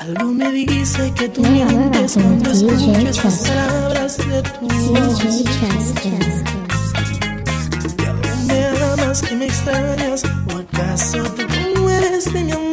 Algo me dice que tú mientes cuando escucho esas palabras de tu voz. ¿Y a dónde amas que me extrañas? ¿O acaso te mueres de mi amor?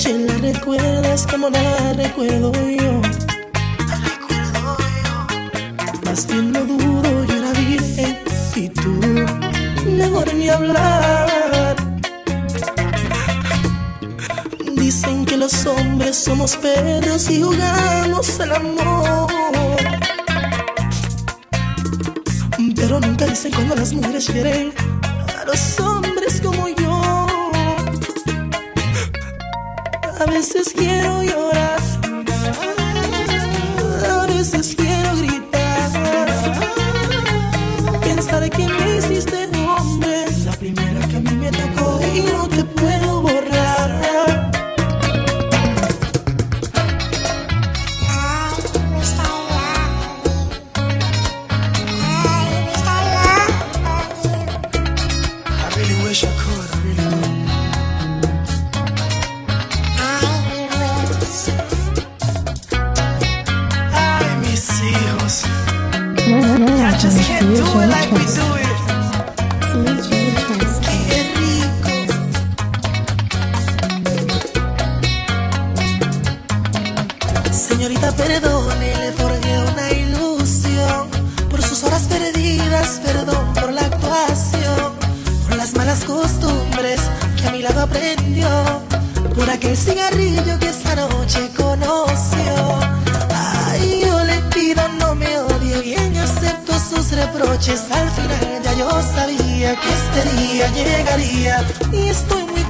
Noche la recuerdas como la recuerdo yo? Más bien lo duro, yo era virgen y tú, mejor ni hablar. Dicen que los hombres somos perros y jugamos al amor. Pero nunca dicen cuando las mujeres quieren a los hombres quiero llorar, a veces Señorita, perdone, le forgué una ilusión. Por sus horas perdidas, perdón por la actuación. Por las malas costumbres que a mi lado aprendió. Por aquel cigarrillo que esta noche conoció. Ay, yo le pido no me odie bien, acepto sus reproches. Al final ya yo sabía que este día llegaría. Y estoy muy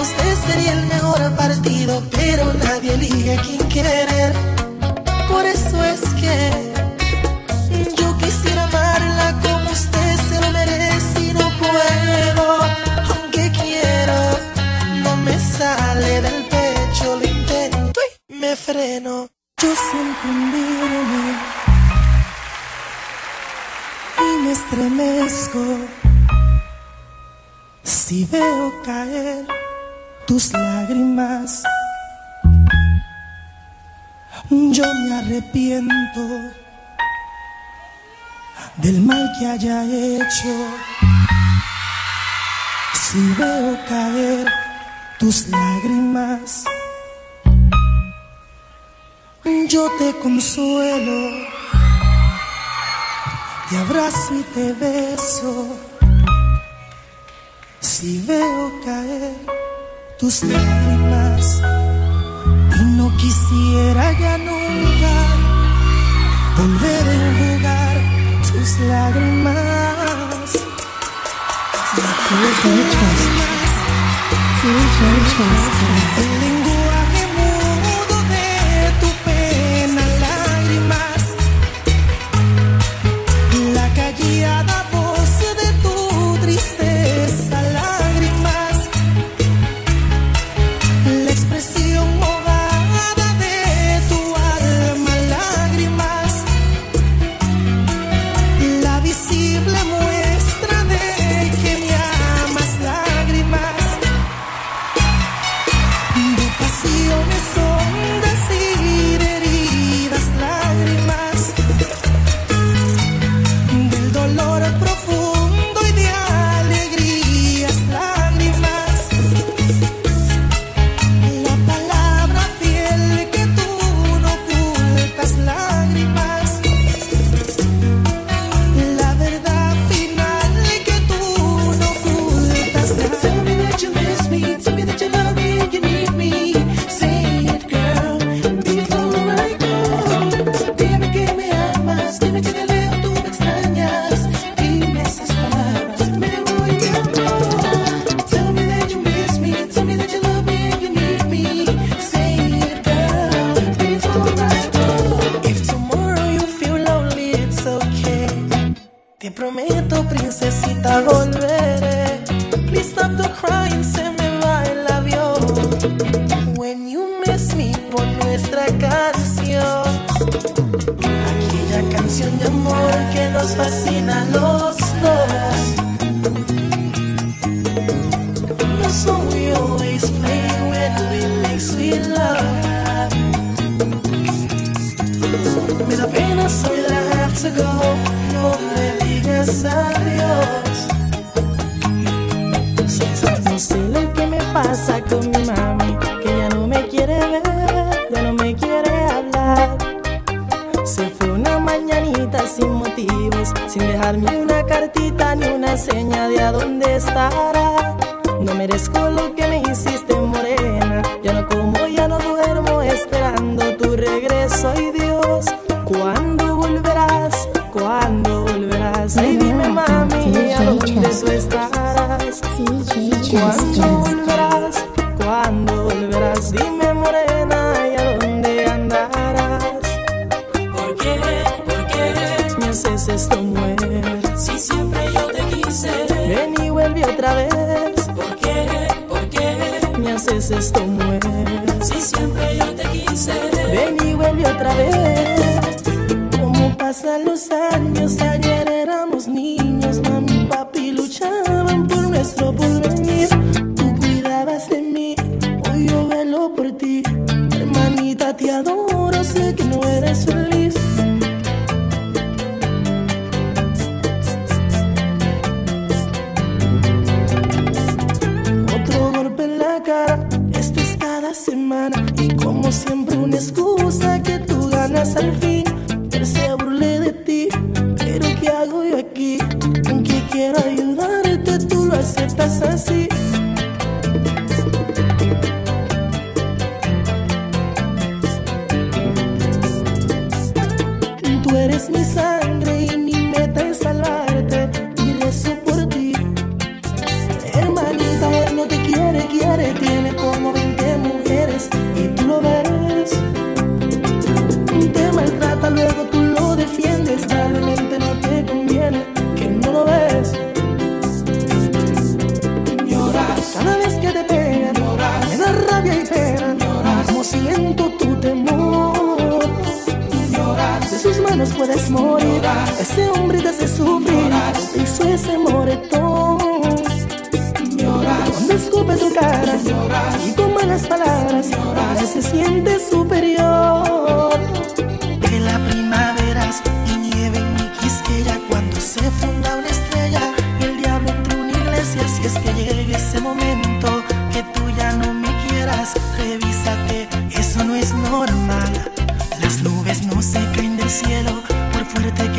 usted sería el mejor partido. Pero nadie elige a quien querer. Por eso es que yo quisiera amarla como usted se lo merece y no puedo. Aunque quiero, no me sale del pecho, lo intento y me freno. Yo siempre hundirme y me estremezco si veo caer tus lágrimas. Yo me arrepiento del mal que haya hecho. Si veo caer tus lágrimas, yo te consuelo, te abrazo y te beso. Si veo caer tus lágrimas y no quisiera ya nunca volver a enjugar tus lágrimas. El lenguaje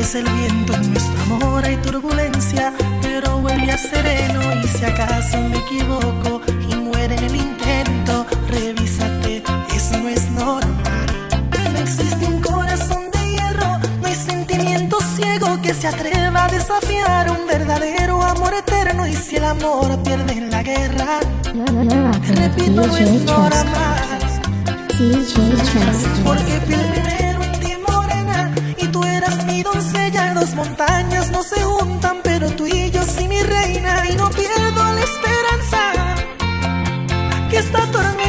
es el viento en nuestro amor hay turbulencia, pero vuelve a sereno y si acaso me equivoco y muere el intento, revísate, eso no es normal. No existe un corazón de hierro, no hay sentimiento ciego que se atreva a desafiar un verdadero amor eterno y si el amor pierde en la guerra, repito, no es normal. Porque primero mi doncella, dos montañas no se juntan, pero tú y yo sí, mi reina, y no pierdo la esperanza que está dormida.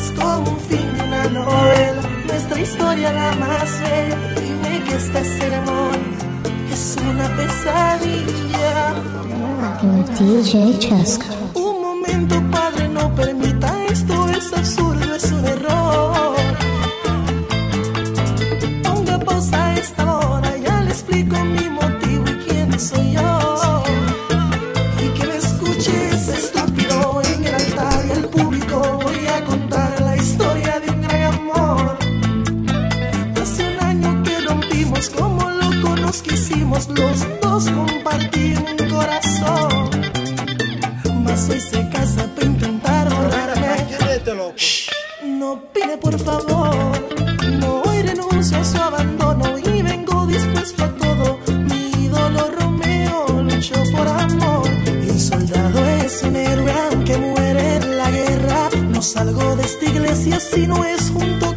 Es como un fin de una novela, nuestra historia la más bella. Dime que esta ceremonia es una pesadilla. DJ Cheska. Un momento, padre, no permita esto, es absurdo, se casa para intentar borrarme. No pide por favor, no hoy renuncio a su abandono y vengo dispuesto a todo. Mi ídolo Romeo luchó por amor y un soldado es un héroe aunque muere en la guerra. No salgo de esta iglesia si no es junto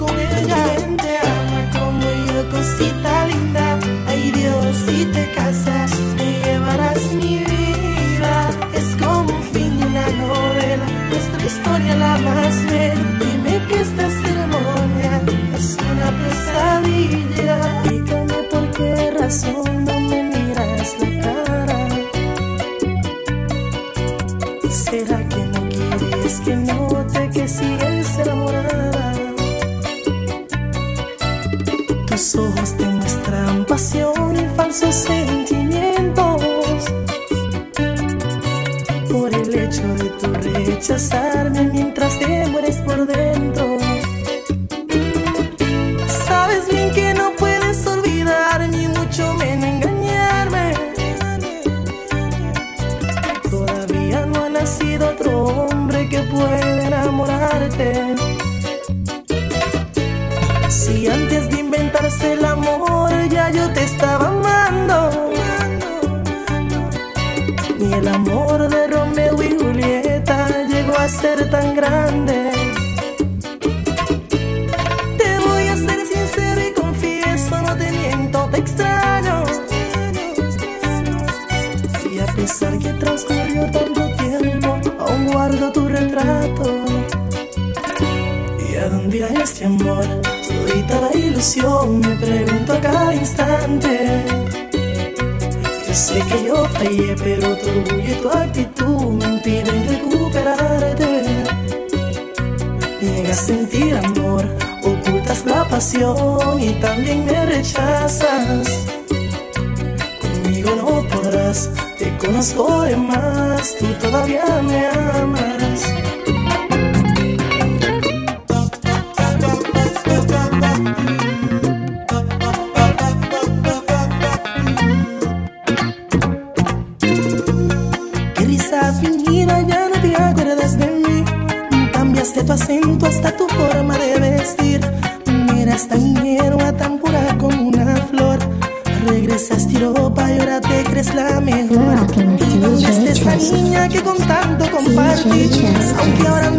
y el amor de Romeo y Julieta llegó a ser tan grande. Te voy a ser sincero y confieso, no te miento, te extraño. Y a pesar que transcurrió tanto tiempo, aún guardo tu retrato. ¿Y a dónde irá este amor? Todita la ilusión, me pregunto a cada instante. Sé que yo fallé, pero tu y tu actitud me impiden recuperarte. Niegas sentir amor, ocultas la pasión y también me rechazas. Conmigo no podrás, te conozco de más, tú todavía me amas.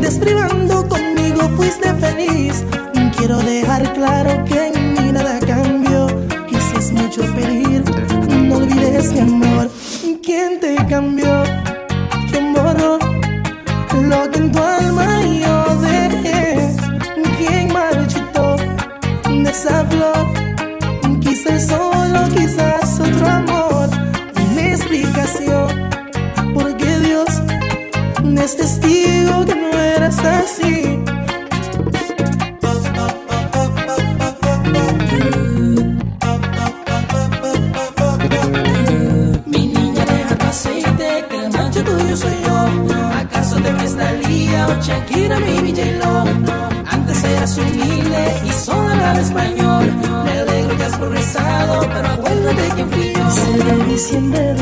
Aunque ahora andes privando conmigo, fuiste feliz. Tuyo soy yo. ¿Acaso te ves Dalía o Shakira, mi Villelo? Antes eras humilde y solo hablaba español. Me alegro que has progresado, pero acuérdate quién fui yo. Será diciembre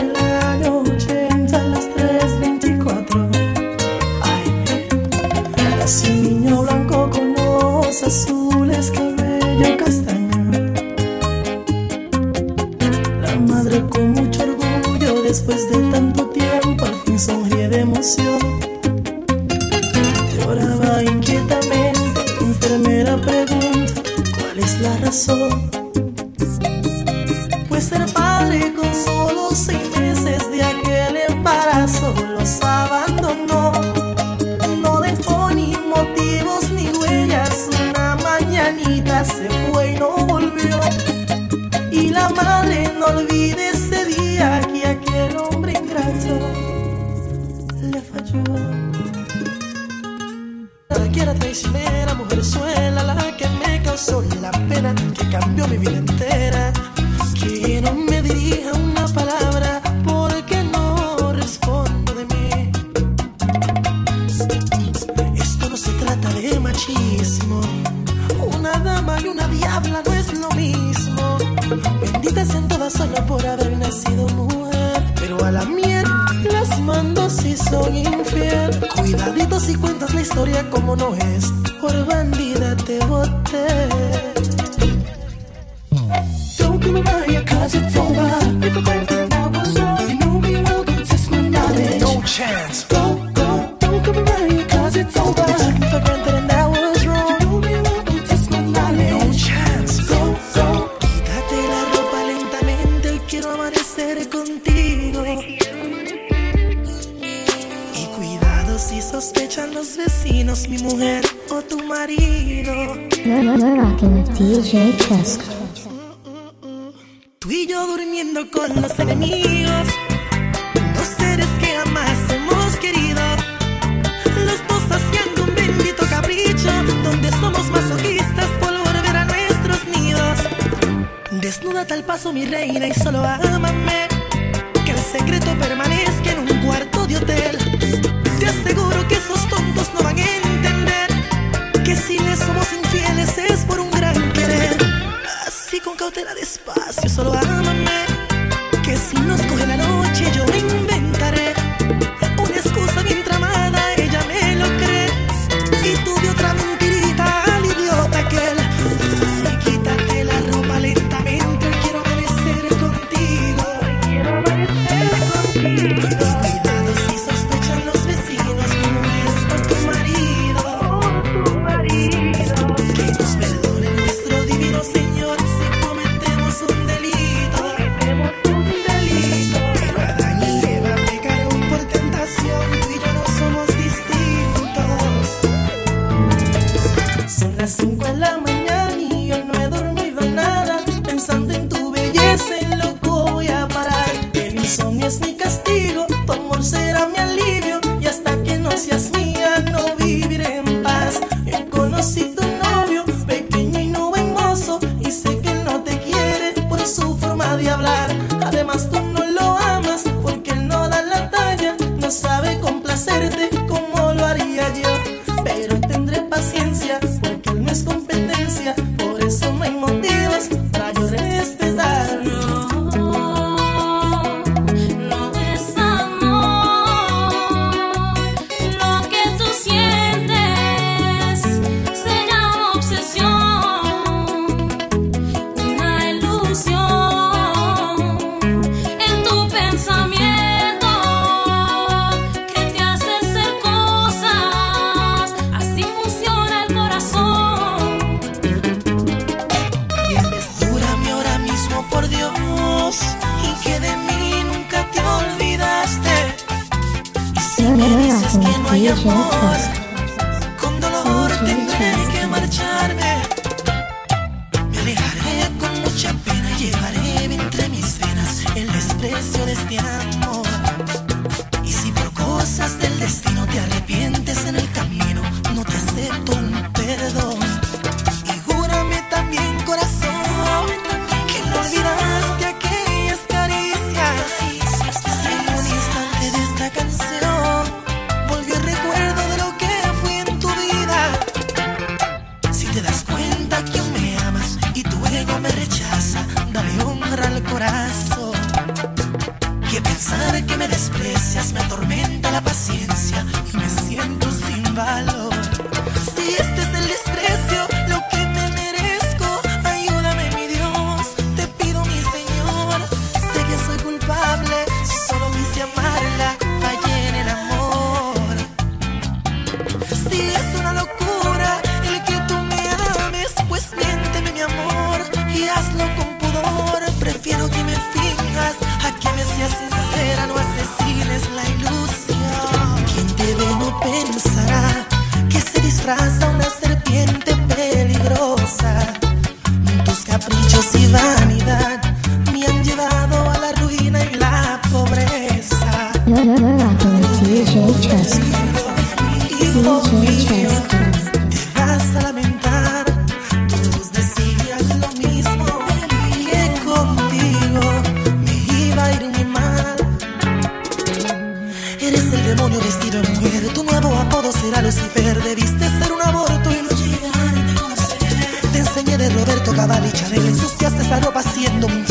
Benditas en todas solo por haber nacido mujer. Pero a la miel las mando si soy infiel. Cuidadito si cuentas la historia como no es. Por bandida te boté. DJ Chesco. Tú y yo durmiendo con los enemigos. Dos seres que jamás hemos querido. Los dos haciendo un bendito capricho. Donde somos masoquistas por volver a nuestros nidos. Desnuda tal paso, mi reina, y solo ámame. Que el secreto permanezca en un cuarto de hotel. Te aseguro que sos todo cautela despacio, solo ámame. contigo, tu amor será mi alivio. frase. vestido de mujer, tu nuevo apodo será Lucifer. Debiste ser un aborto y no llegar a conocer. Te enseñé de Roberto Cavalli Chanel, ensuciaste esa ropa siendo mi